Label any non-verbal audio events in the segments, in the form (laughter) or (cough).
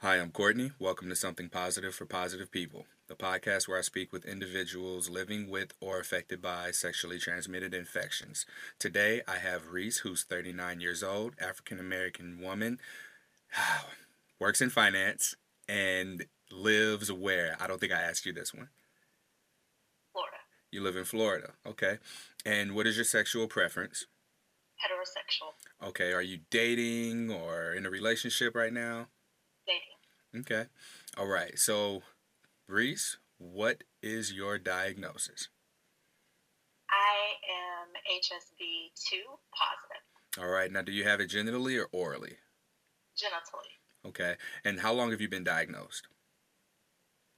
Hi, I'm Courtney. Welcome to Something Positive for Positive People, the podcast where I speak with individuals living with or affected by sexually transmitted infections. Today, I have Reese, who's 39 years old, African American woman, (sighs) works in finance, and lives where? I don't think I asked you this one. Florida. You live in Florida, okay. And what is your sexual preference? Heterosexual. Okay, are you dating or in a relationship right now? Okay. All right. So, Reese, what is your diagnosis? I am HSV 2 positive, All right. Now, do you have it genitally or orally? genitally, Okay. And how long have you been diagnosed?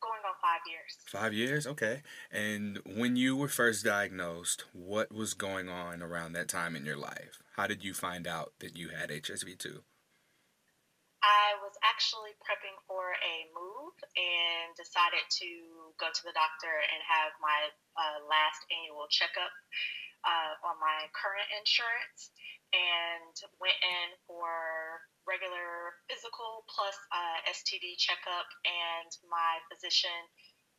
going on five years. Five years? Okay. And when you were first diagnosed, what was going on around that time in your life? How did you find out that you had HSV 2? I was actually prepping for a move and decided to go to the doctor and have my uh, last annual checkup uh, on my current insurance and went in for regular physical plus uh, STD checkup and my physician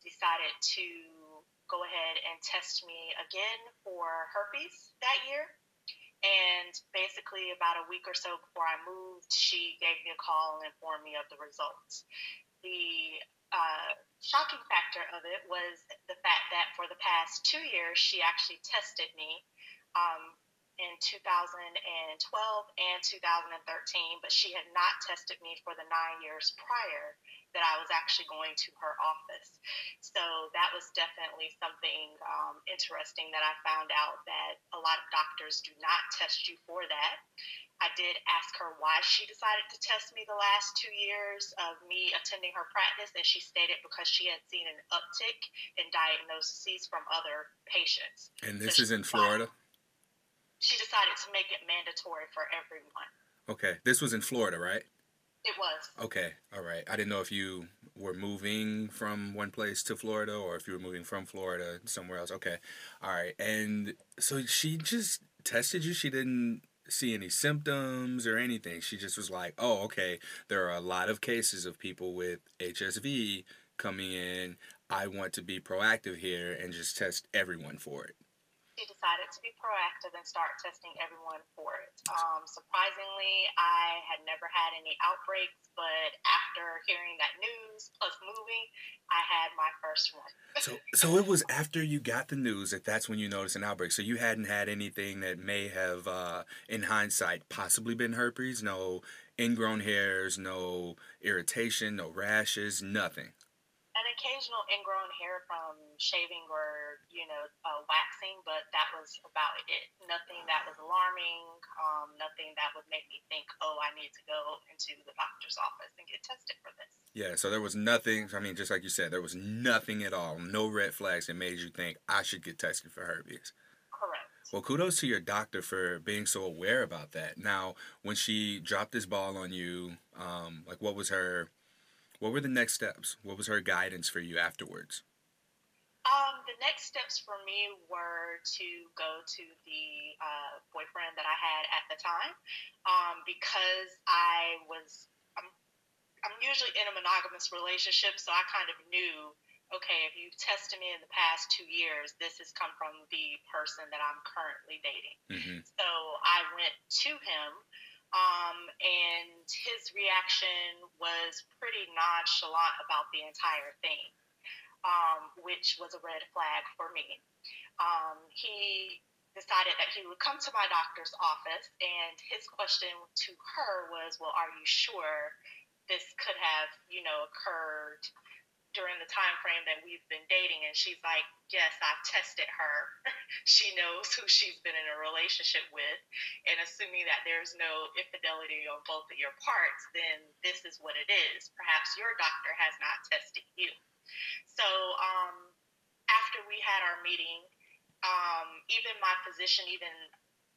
decided to go ahead and test me again for herpes that year and basically, about a week or so before I moved, she gave me a call and informed me of the results. The uh, shocking factor of it was the fact that for the past two years, she actually tested me um, in 2012 and 2013, but she had not tested me for the nine years prior that I was actually going to her office. So that was definitely something um, interesting that I found out that a lot of doctors do not test you for that. I did ask her why she decided to test me the last two years of me attending her practice, and she stated because she had seen an uptick in diagnoses from other patients. And this So is in Florida? She decided to make it mandatory for everyone. Okay. This was in Florida, right? It was. Okay. All right. I didn't know if you were moving from one place to Florida or if you were moving from Florida somewhere else. Okay. All right. And so she just tested you. She didn't see any symptoms or anything. She just was like, "Oh, okay. There are a lot of cases of people with HSV coming in. I want to be proactive here and just test everyone for it." She decided to be proactive and start testing everyone for it. Um, surprisingly, I had never had any outbreaks, but after hearing that news plus moving, I had my first one. (laughs) So, so it was after you got the news that that's when you noticed an outbreak. So you hadn't had anything that may have, uh, in hindsight, possibly been herpes. No ingrown hairs, no irritation, no rashes, nothing. Occasional ingrown hair from shaving or you know uh, waxing, but that was about it. Nothing that was alarming. Um, nothing that would make me think, oh, I need to go into the doctor's office and get tested for this. Yeah. So there was nothing. I mean, just like you said, there was nothing at all. No red flags that made you think I should get tested for herpes. Correct. Well, kudos to your doctor for being so aware about that. Now, when she dropped this ball on you, um, like what was her, what were the next steps? What was her guidance for you afterwards? Um, the next steps for me were to go to the uh, boyfriend that I had at the time um, because I was, I'm, I'm usually in a monogamous relationship, so I kind of knew, okay, if you've tested me in the past two years, this has come from the person that I'm currently dating. hmm So I went to him, um, and his reaction was pretty nonchalant about the entire thing, um, which was a red flag for me. Um, he decided that he would come to my doctor's office, and his question to her was, "Well, are you sure this could have, you know, occurred?" During the time frame that we've been dating and she's like yes i've tested her. (laughs) She knows who she's been in a relationship with and assuming that there's no infidelity on both of your parts then this is what it is. Perhaps your doctor has not tested you. So um, after we had our meeting um, even my physician even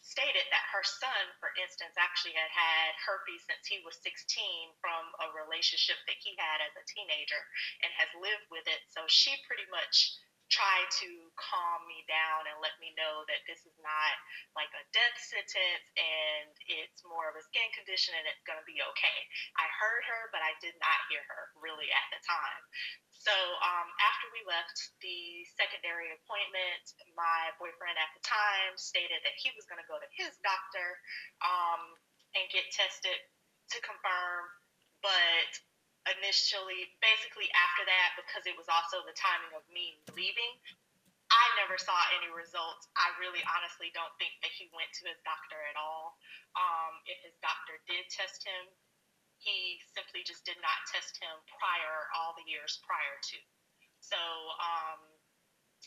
stated that her son, for instance, actually had had herpes since he was 16 from a relationship that he had as a teenager and has lived with it. So she pretty much tried to calm me down and let me know that this is not like a death sentence and it's more of a skin condition and it's going to be okay. I heard her, but I did not hear her really at the time. So um, after we left the secondary appointment, my boyfriend at the time stated that he was going to go to his doctor um, and get tested to confirm, but initially, basically after that, because it was also the timing of me leaving, I never saw any results. I really honestly don't think that he went to his doctor at all. Um, if his doctor did test him, he simply just did not test him prior, all the years prior to. So um,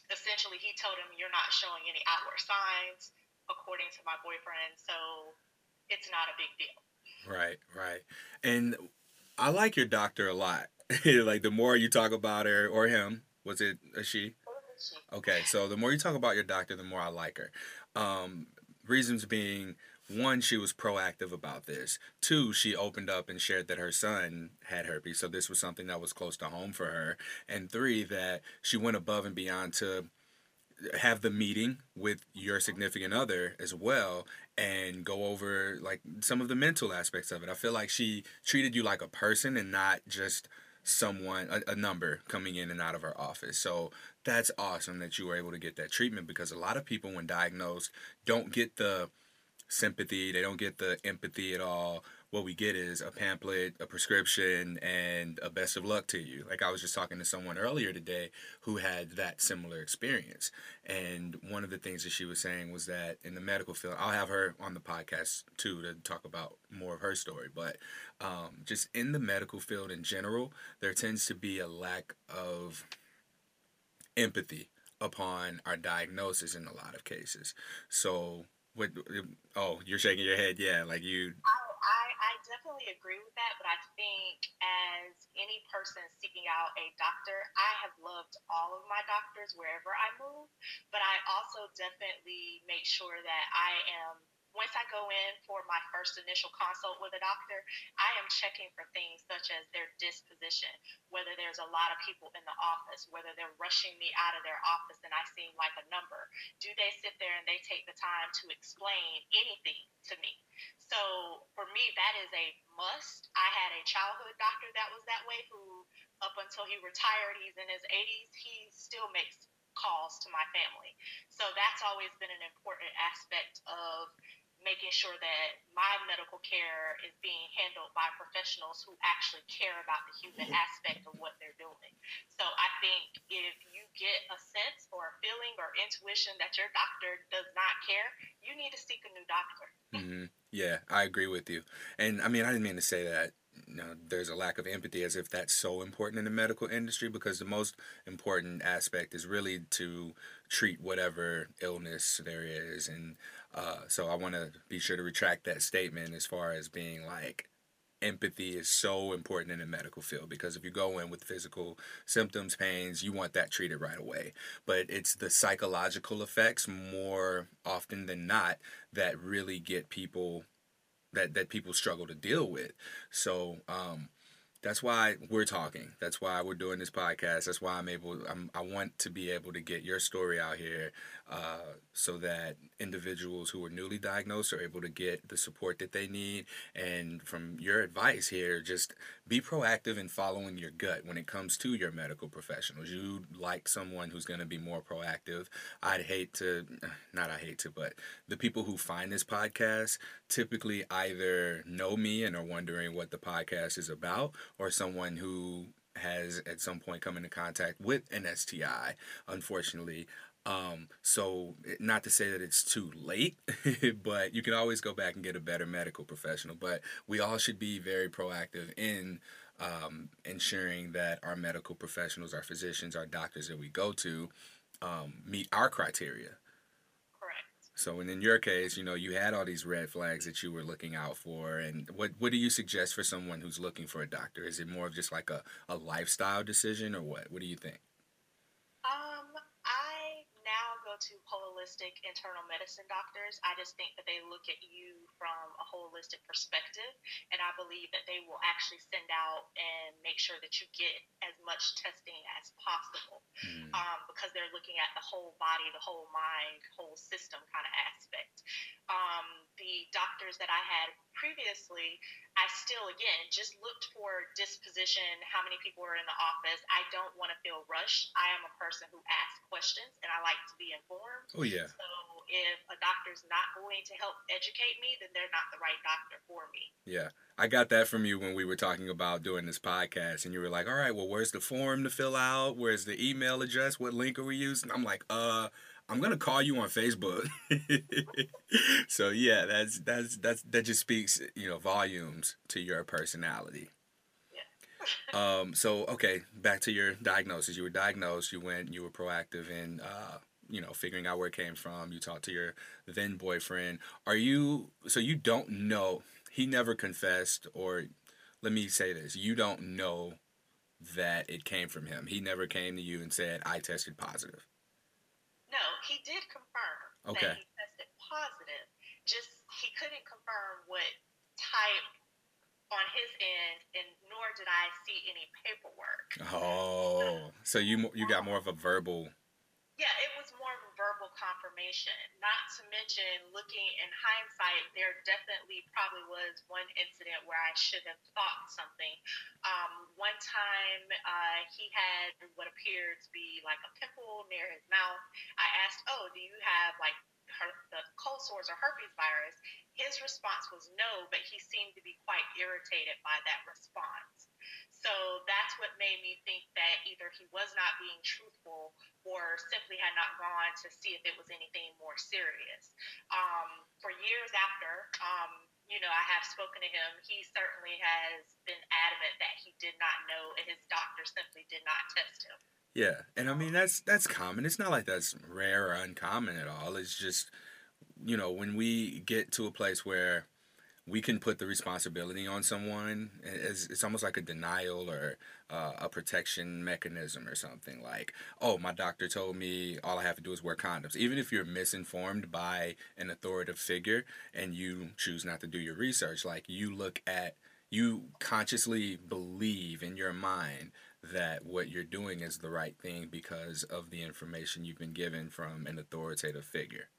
essentially, he told him, You're not showing any outward signs, according to my boyfriend. So it's not a big deal. Right, right. And I like your doctor a lot. (laughs) like the more you talk about her or him, was it a she? Okay, so the more you talk about your doctor, the more I like her. Um, reasons being, one, she was proactive about this. Two, she opened up and shared that her son had herpes, so this was something that was close to home for her. And three, that she went above and beyond to have the meeting with your significant other as well and go over like some of the mental aspects of it. I feel like she treated you like a person and not just someone a, a, number coming in and out of our office. So that's awesome that you were able to get that treatment because a lot of people when diagnosed don't get the sympathy, they don't get the empathy at all what we get is a pamphlet, a prescription, and a best of luck to you. Like I was just talking to someone earlier today who had that similar experience. And one of the things that she was saying was that in the medical field, I'll have her on the podcast too to talk about more of her story. But um, just in the medical field in general, there tends to be a lack of empathy upon our diagnosis in a lot of cases. So, what? Oh, you're shaking your head. Yeah, like you agree with that, but I think as any person seeking out a doctor, I have loved all of my doctors wherever I move, but I also definitely make sure that I am once I go in for my first initial consult with a doctor, I am checking for things such as their disposition, whether there's a lot of people in the office, whether they're rushing me out of their office and I seem like a number. Do they sit there and they take the time to explain anything to me? So for me, that is a must. I had a childhood doctor that was that way who, up until he retired, he's in his 80s, he still makes calls to my family. So that's always been an important aspect of making sure that my medical care is being handled by professionals who actually care about the human aspect of what they're doing. So I think if you get a sense or a feeling or intuition that your doctor does not care, you need to seek a new doctor. Mm-hmm. Yeah, I agree with you. And I mean, I didn't mean to say that you know, there's a lack of empathy as if that's so important in the medical industry because the most important aspect is really to treat whatever illness there is and uh, so I want to be sure to retract that statement as far as being like empathy is so important in the medical field because if you go in with physical symptoms, pains, you want that treated right away. But it's the psychological effects more often than not that really get people that that people struggle to deal with. So um, that's why we're talking. That's why we're doing this podcast. That's why I'm able. I'm, I want to be able to get your story out here, uh, so that individuals who are newly diagnosed are able to get the support that they need. And from your advice here, just be proactive in following your gut when it comes to your medical professionals. You like someone who's going to be more proactive. I'd hate to, (sighs) not I hate to, but the people who find this podcast typically either know me and are wondering what the podcast is about, or someone who has at some point come into contact with an STI, unfortunately. Um, so not to say that it's too late, (laughs) but you can always go back and get a better medical professional. But we all should be very proactive in um, ensuring that our medical professionals, our physicians, our doctors that we go to um, meet our criteria. Correct. So, and in your case, you know, you had all these red flags that you were looking out for. And what, what do you suggest for someone who's looking for a doctor? Is it more of just like a, a lifestyle decision or what? What do you think? To holistic internal medicine doctors. I just think that they look at you from a holistic perspective, and I believe that they will actually send out and make sure that you get as much testing as possible mm. um, because they're looking at the whole body, the whole mind, whole system kind of aspect. Um, the doctors that I had previously, I still, again, just looked for disposition, how many people were in the office. I don't want to feel rushed. I am a person who asks questions and I like to be informed. Oh, yeah. So if a doctor's not going to help educate me, then they're not the right doctor for me. Yeah. I got that from you when we were talking about doing this podcast, and you were like, "All right, well, where's the form to fill out? Where's the email address? What link are we using?" I'm like, "Uh, I'm gonna call you on Facebook." (laughs) so yeah, that's that's that's that just speaks, you know, volumes to your personality. Yeah. (laughs) um. So okay, back to your diagnosis. You were diagnosed. You went. You were proactive in. Uh, you know, figuring out where it came from. You talked to your then boyfriend. Are you so you don't know? He never confessed, or let me say this: you don't know that it came from him. He never came to you and said, "I tested positive." No, he did confirm okay. that he tested positive. Just he couldn't confirm what type on his end, and nor did I see any paperwork. Oh, so you you got more of a verbal yeah, it was more of a verbal confirmation. Not to mention, looking in hindsight, there definitely probably was one incident where I should have thought something. Um, one time, uh, he had what appeared to be like a pimple near his mouth. I asked, "Oh, do you have like her- the cold sores or herpes virus?" His response was no, but he seemed to be quite irritated by that response. So that's what made me think that either he was not being truthful or simply had not gone to see if it was anything more serious. Um, for years after, um, you know, I have spoken to him. He certainly has been adamant that he did not know, and his doctor simply did not test him. Yeah, and I mean that's that's common. It's not like that's rare or uncommon at all. It's just, you know, when we get to a place where we can put the responsibility on someone. It's, it's almost like a denial or uh, a protection mechanism or something. Like, oh, my doctor told me all I have to do is wear condoms. Even if you're misinformed by an authoritative figure and you choose not to do your research, like you look at, you consciously believe in your mind that what you're doing is the right thing because of the information you've been given from an authoritative figure.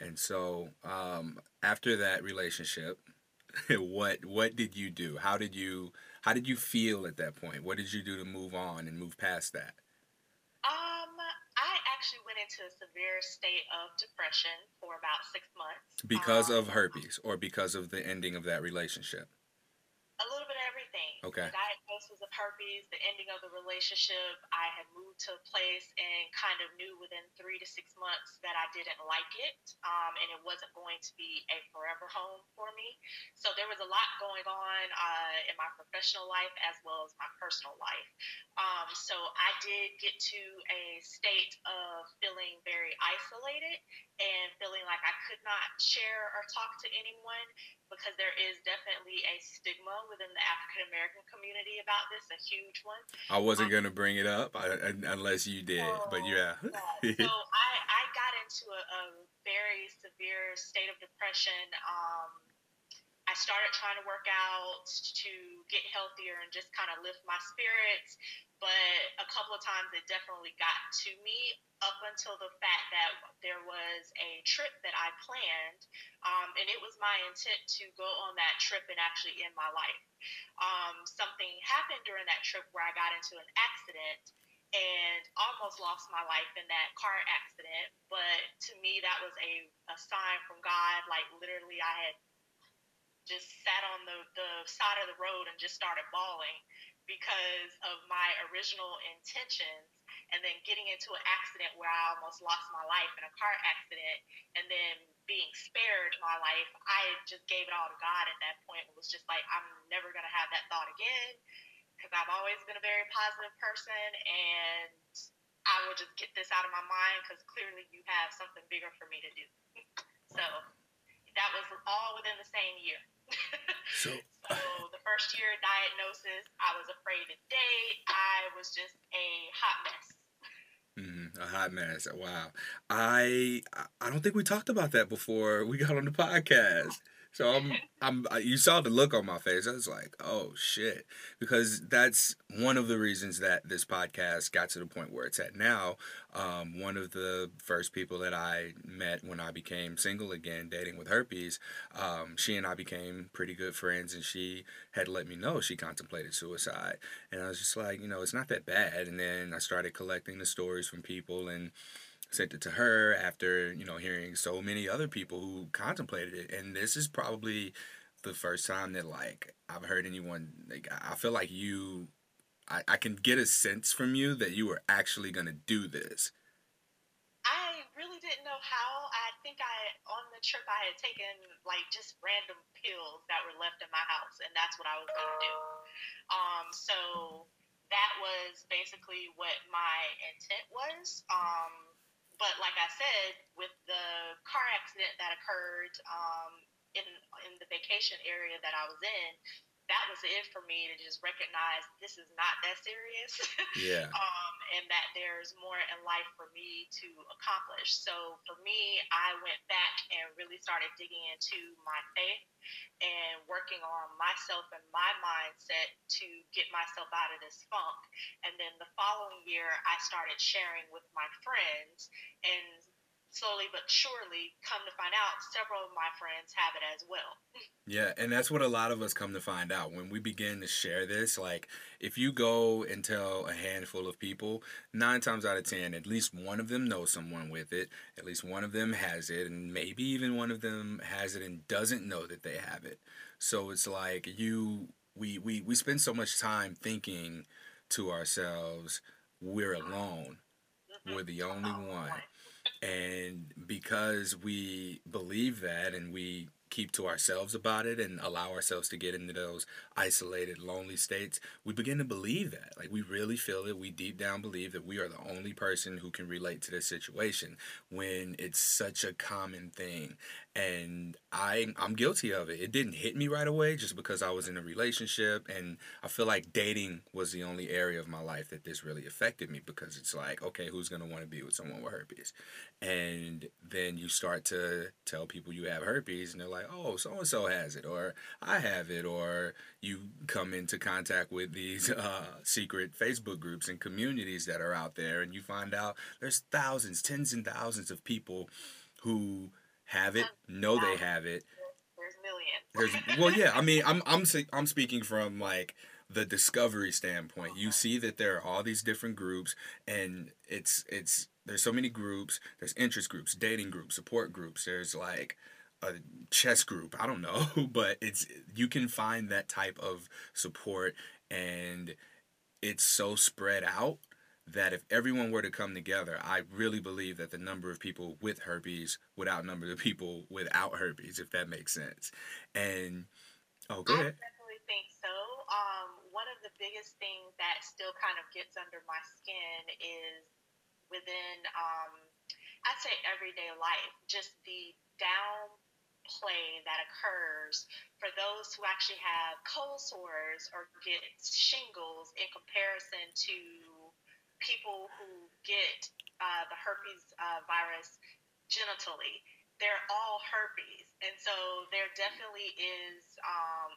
And so um, after that relationship, (laughs) what what did you do? How did you how did you feel at that point? What did you do to move on and move past that? Um, I actually went into a severe state of depression for about six months because um, of herpes or because of the ending of that relationship. A little bit of everything. Okay. Of herpes, the ending of the relationship. I had moved to a place and kind of knew within three to six months that I didn't like it, um, and it wasn't going to be a forever home for me. So there was a lot going on uh, in my professional life as well as my personal life. Um, so I did get to a state of feeling very isolated and feeling like I could not share or talk to anyone because there is definitely a stigma within the African American community about this, a huge one. I wasn't um, going to bring it up unless you did, but yeah. yeah. (laughs) So I, I got into a, a very severe state of depression. Um, I started trying to work out to get healthier and just kind of lift my spirits but a couple of times it definitely got to me up until the fact that there was a trip that I planned, um, and it was my intent to go on that trip and actually end my life. Um, something happened during that trip where I got into an accident and almost lost my life in that car accident. But to me, that was a, a sign from God. Like literally, I had just sat on the, the side of the road and just started bawling because of my original intentions and then getting into an accident where I almost lost my life in a car accident and then being spared my life, I just gave it all to God at that point. It was just like, I'm never going to have that thought again because I've always been a very positive person and I will just get this out of my mind because clearly you have something bigger for me to do. (laughs) so that was all within the same year. (laughs) so, so the first year diagnosis, I was afraid to date. I was just a hot mess. Mm-hmm. a hot mess. Wow. I I don't think we talked about that before we got on the podcast. So I'm, I'm, you saw the look on my face. I was like, oh shit, because that's one of the reasons that this podcast got to the point where it's at now. Um, one of the first people that I met when I became single again, dating with herpes, um, she and I became pretty good friends, and she had let me know she contemplated suicide, and I was just like, you know, it's not that bad. And then I started collecting the stories from people and sent it to her after you know hearing so many other people who contemplated it. And this is probably the first time that like i've heard anyone like i feel like you i, I can get a sense from you that you were actually going to do this. I really didn't know how. I think i on the trip i had taken like just random pills that were left in my house and that's what i was going to do. Um so that was basically what my intent was. Um but like I said, with the car accident that occurred um, in in the vacation area that I was in, that was it for me to just recognize this is not that serious. (laughs) Yeah. um, and that there's more in life for me to accomplish. So for me, I went back and really started digging into my faith and working on myself and my mindset to get myself out of this funk. And then the following year, I started sharing with my friends and slowly but surely come to find out several of my friends have it as well. (laughs) Yeah and that's what a lot of us come to find out. When we begin to share this like if you go and tell a handful of people nine times out of ten at least one of them knows someone with it. At least one of them has it and maybe even one of them has it and doesn't know that they have it. So it's like you we we, we spend so much time thinking to ourselves we're alone. Mm-hmm. We're the only one and because we believe that and we keep to ourselves about it and allow ourselves to get into those isolated, lonely states, we begin to believe that. Like we really feel it. We deep down believe that we are the only person who can relate to this situation when it's such a common thing. And I I'm guilty of it. It didn't hit me right away just because I was in a relationship and I feel like dating was the only area of my life that this really affected me because it's like, okay, who's gonna want to be with someone with herpes? And then you start to tell people you have herpes and they're like, oh, so and so has it, or I have it, or you come into contact with these (laughs) uh, secret Facebook groups and communities that are out there, and you find out there's thousands, tens and thousands of people who have it, um, know they have it. There's millions. There's well, yeah. I mean, I'm I'm I'm speaking from like the discovery standpoint. You uh-huh. see that there are all these different groups, and it's it's there's so many groups. There's interest groups, dating groups, support groups. There's like a chess group. I don't know, (laughs) but it's you can find that type of support and it's so spread out that if everyone were to come together, I really believe that the number of people with herpes would outnumber the people without herpes, if that makes sense. And oh, go ahead. I definitely think so. Um, one of the biggest things that still kind of gets under my skin is within, um, I'd say, everyday life, just the down play that occurs for those who actually have cold sores or get shingles in comparison to people who get uh, the herpes uh, virus genitally. They're all herpes. And so there definitely is um,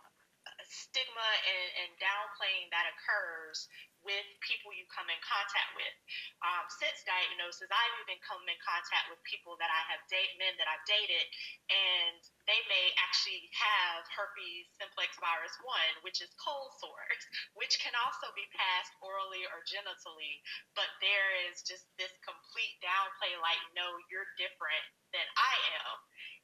stigma and, and downplaying that occurs with people you come in contact with. Um, since diagnosis, I've even come in contact with people that I have date men that I've dated, and they may actually have herpes simplex virus one, which is cold sores, (laughs) which can also be passed orally or genitally. But there is just this complete downplay, like, no, you're different than I am,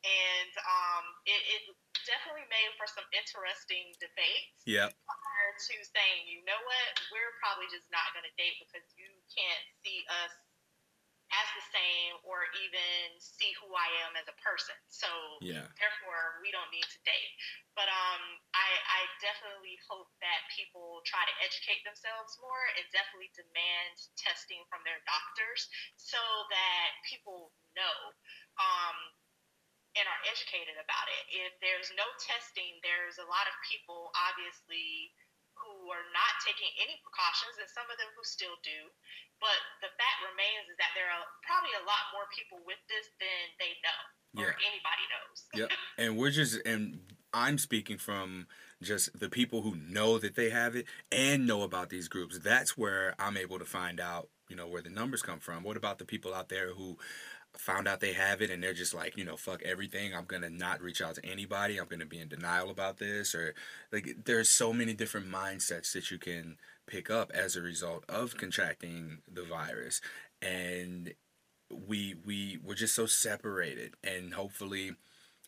and um, it, it definitely made for some interesting debates. Yeah. Prior to saying, you know what, we're probably just not going to date because you can't see us as the same or even see who I am as a person. So yeah. therefore we don't need to date. But um I I definitely hope that people try to educate themselves more and definitely demand testing from their doctors so that people know. Um and are educated about it. If there's no testing, there's a lot of people obviously who are not taking any precautions, and some of them who still do. But the fact remains is that there are probably a lot more people with this than they know or yeah. anybody knows. (laughs) yeah, and we're just and I'm speaking from just the people who know that they have it and know about these groups. That's where I'm able to find out, you know, where the numbers come from. What about the people out there who found out they have it and they're just like, you know, fuck everything. I'm to not reach out to anybody. I'm to be in denial about this or like there's so many different mindsets that you can pick up as a result of contracting the virus. And we we we're just so separated and hopefully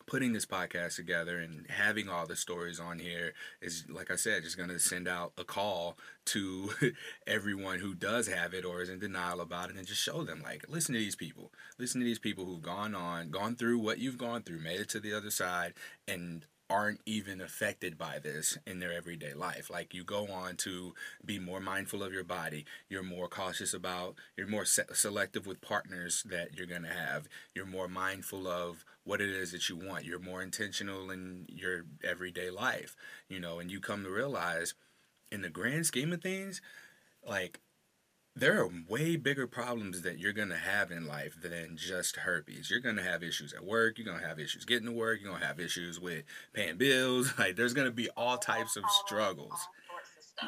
putting this podcast together and having all the stories on here is like I said, just gonna send out a call to (laughs) everyone who does have it or is in denial about it and just show them like listen to these people. Listen to these people who've gone on, gone through what you've gone through, made it to the other side and aren't even affected by this in their everyday life. Like you go on to be more mindful of your body, you're more cautious about, you're more se- selective with partners that you're going to have, you're more mindful of what it is that you want, you're more intentional in your everyday life, you know, and you come to realize in the grand scheme of things, like there are way bigger problems that you're going to have in life than just herpes. You're going to have issues at work. You're going to have issues getting to work. You're going to have issues with paying bills. (laughs) Like, there's going to be all types of struggles.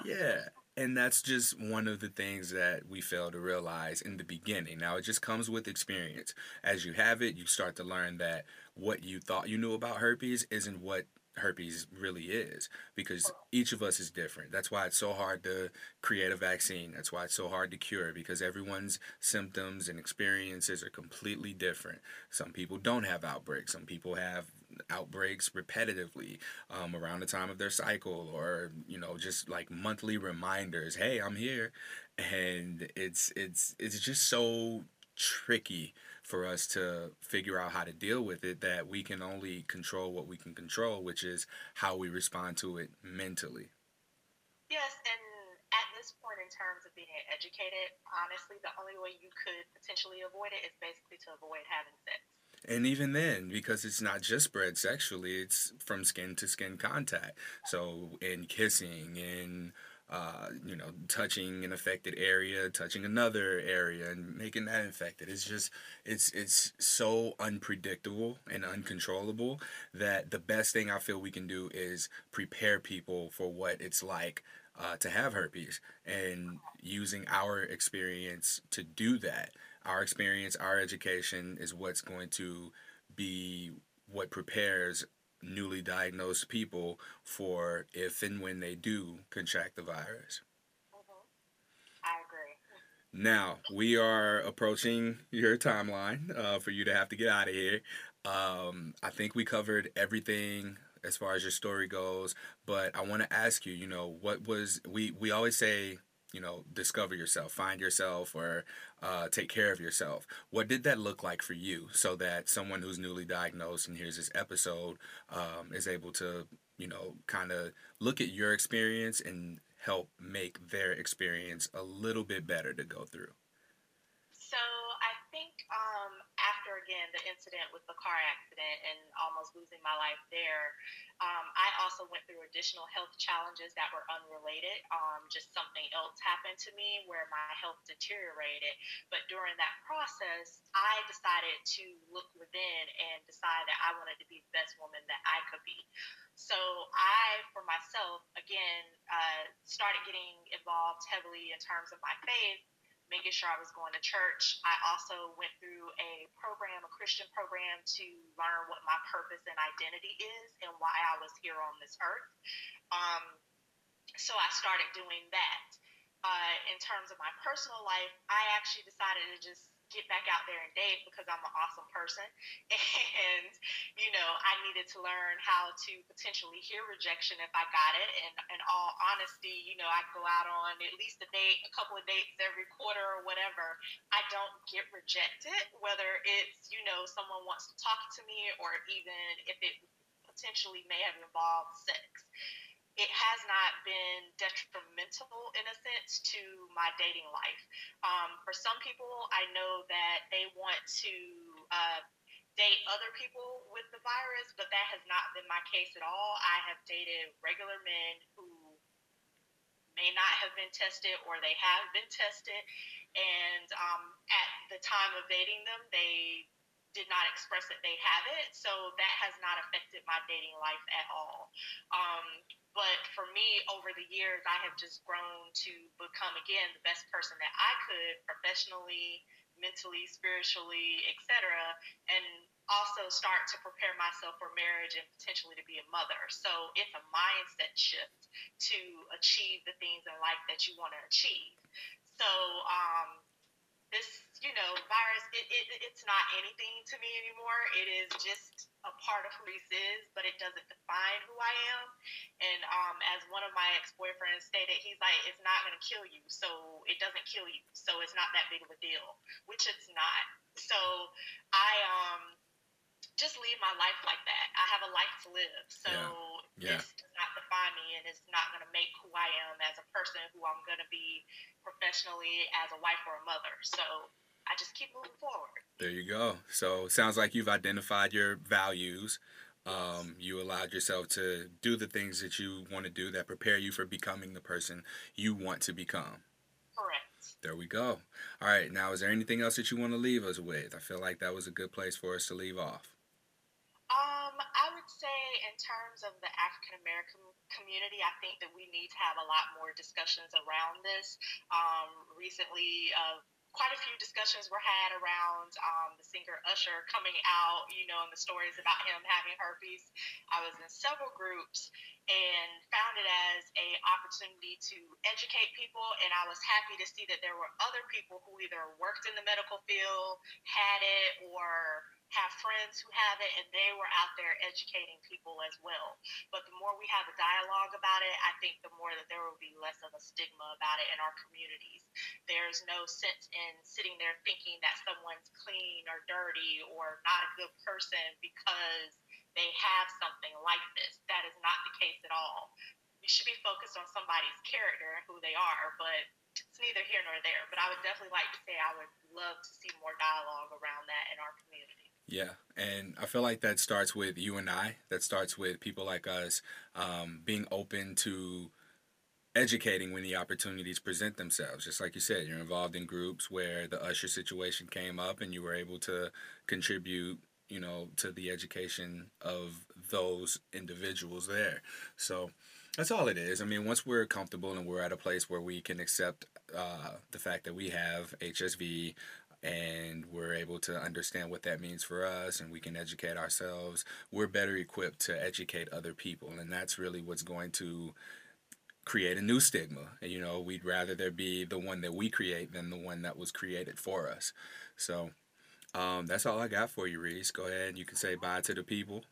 Yeah. And that's just one of the things that we fail to realize in the beginning. Now, it just comes with experience. As you have it, you start to learn that what you thought you knew about herpes isn't what herpes really is because each of us is different. That's why it's so hard to create a vaccine. That's why it's so hard to cure because everyone's symptoms and experiences are completely different. Some people don't have outbreaks, some people have outbreaks repetitively um, around the time of their cycle or you know just like monthly reminders hey i'm here and it's it's it's just so tricky for us to figure out how to deal with it that we can only control what we can control, which is how we respond to it mentally. Yes, and at this point in terms of being educated, honestly, the only way you could potentially avoid it is basically to avoid having sex. And even then, because it's not just spread sexually, it's from skin to skin contact. So, in kissing, in uh, you know, touching an affected area, touching another area, and making that infected. It's just, it's it's so unpredictable and uncontrollable that the best thing I feel we can do is prepare people for what it's like uh, to have herpes, and using our experience to do that. Our experience, our education is what's going to be what prepares newly diagnosed people for if and when they do contract the virus. Mm-hmm. I agree. Now we are approaching your timeline uh, for you to have to get out of here. Um, I think we covered everything as far as your story goes, but I want to ask you. You know, what was we we always say you know, discover yourself, find yourself, or uh, take care of yourself. What did that look like for you so that someone who's newly diagnosed and hears this episode um, is able to, you know, kind of look at your experience and help make their experience a little bit better to go through? So I think um, the incident with the car accident and almost losing my life there, um, I also went through additional health challenges that were unrelated. Um, just something else happened to me where my health deteriorated. But during that process, I decided to look within and decide that I wanted to be the best woman that I could be. So I, for myself, again, uh, started getting involved heavily in terms of my faith making sure I was going to church. I also went through a program, a Christian program, to learn what my purpose and identity is and why I was here on this earth. Um, so I started doing that. Uh, in terms of my personal life, I actually decided to just get back out there and date because I'm an awesome person. (laughs) And, you know, I needed to learn how to potentially hear rejection if I got it. And in all honesty, you know, I go out on at least a date, a couple of dates every quarter or whatever. I don't get rejected, whether it's, you know, someone wants to talk to me or even if it potentially may have involved sex it has not been detrimental in a sense to my dating life. Um, for some people, I know that they want to uh, date other people with the virus, but that has not been my case at all. I have dated regular men who may not have been tested or they have been tested. And um, at the time of dating them, they did not express that they have it. So that has not affected my dating life at all. Um, but for me, over the years, I have just grown to become, again, the best person that I could professionally, mentally, spiritually, etc. And also start to prepare myself for marriage and potentially to be a mother. So it's a mindset shift to achieve the things in life that you want to achieve. So um, this, you know, virus, it, it, it's not anything to me anymore. It is just a part of who he is, but it doesn't define who I am. And um, as one of my ex boyfriends stated, he's like, it's not going to kill you, so it doesn't kill you, so it's not that big of a deal, which it's not. So I um just leave my life like that. I have a life to live. So yeah. Yeah. this does not define me and it's not going to make who I am as a person who I'm going to be professionally as a wife or a mother. So I just keep moving forward. There you go. So sounds like you've identified your values. Um, you allowed yourself to do the things that you want to do that prepare you for becoming the person you want to become. Correct. There we go. All right. Now, is there anything else that you want to leave us with? I feel like that was a good place for us to leave off Um, I would say, in terms of the African American community, I think that we need to have a lot more discussions around this. Um, recently, uh, quite a few discussions were had around um, the singer Usher coming out, you know, and the stories about him having herpes. I was in several groups and found it as a opportunity to educate people, and I was happy to see that there were other people who either worked in the medical field, had it, or have friends who have it, and they were out there educating people as well. But the more we have a dialogue about it, I think the more that there will be less of a stigma about it in our communities. There's no sense in sitting there thinking that someone's clean or dirty or not a good person because they have something like this. That is not the case at all. We should be focused on somebody's character and who they are, but it's neither here nor there. But I would definitely like to say I would love to see more dialogue around that in our community. Yeah, and I feel like that starts with you and I. That starts with people like us um, being open to educating when the opportunities present themselves. Just like you said, you're involved in groups where the Usher situation came up and you were able to contribute, you know, to the education of those individuals there. So that's all it is. I mean, once we're comfortable and we're at a place where we can accept uh, the fact that we have HSV, and we're able to understand what that means for us and we can educate ourselves, we're better equipped to educate other people. And that's really what's going to create a new stigma. And you know, we'd rather there be the one that we create than the one that was created for us. So um, that's all I got for you, Reese. Go ahead and you can say bye to the people.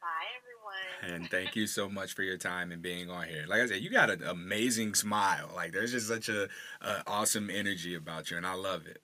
Bye, everyone. And thank you so much for your time and being on here. Like I said, you got an amazing smile. Like there's just such a, a awesome energy about you, and I love it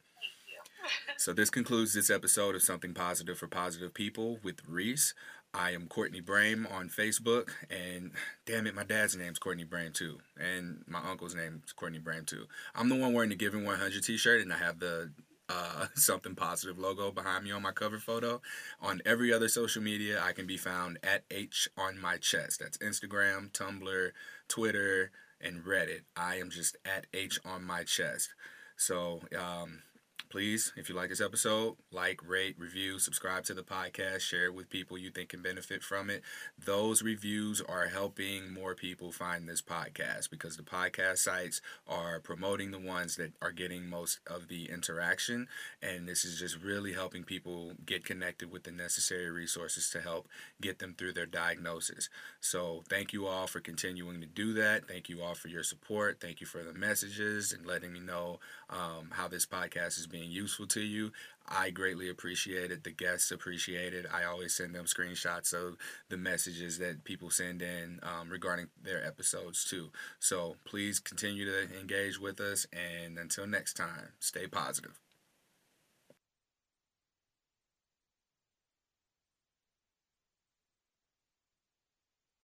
so this concludes this episode of Something Positive for Positive People with Reese. I am Courtney Brame on Facebook, and damn it, my dad's name's Courtney Brame too, and my uncle's name is Courtney Brame too. I'm the one wearing the Giving 100 T-shirt, and I have the uh, (laughs) Something Positive logo behind me on my cover photo. On every other social media, I can be found at H on my chest. That's Instagram, Tumblr, Twitter, and Reddit. I am just at H on my chest. So um, Please, if you like this episode, like, rate, review, subscribe to the podcast, share it with people you think can benefit from it. Those reviews are helping more people find this podcast because the podcast sites are promoting the ones that are getting most of the interaction. And this is just really helping people get connected with the necessary resources to help get them through their diagnosis. So, thank you all for continuing to do that. Thank you all for your support. Thank you for the messages and letting me know um, how this podcast is being useful to you. I greatly appreciate it. The guests appreciate it. I always send them screenshots of the messages that people send in um, regarding their episodes too. So please continue to engage with us. And until next time, stay positive.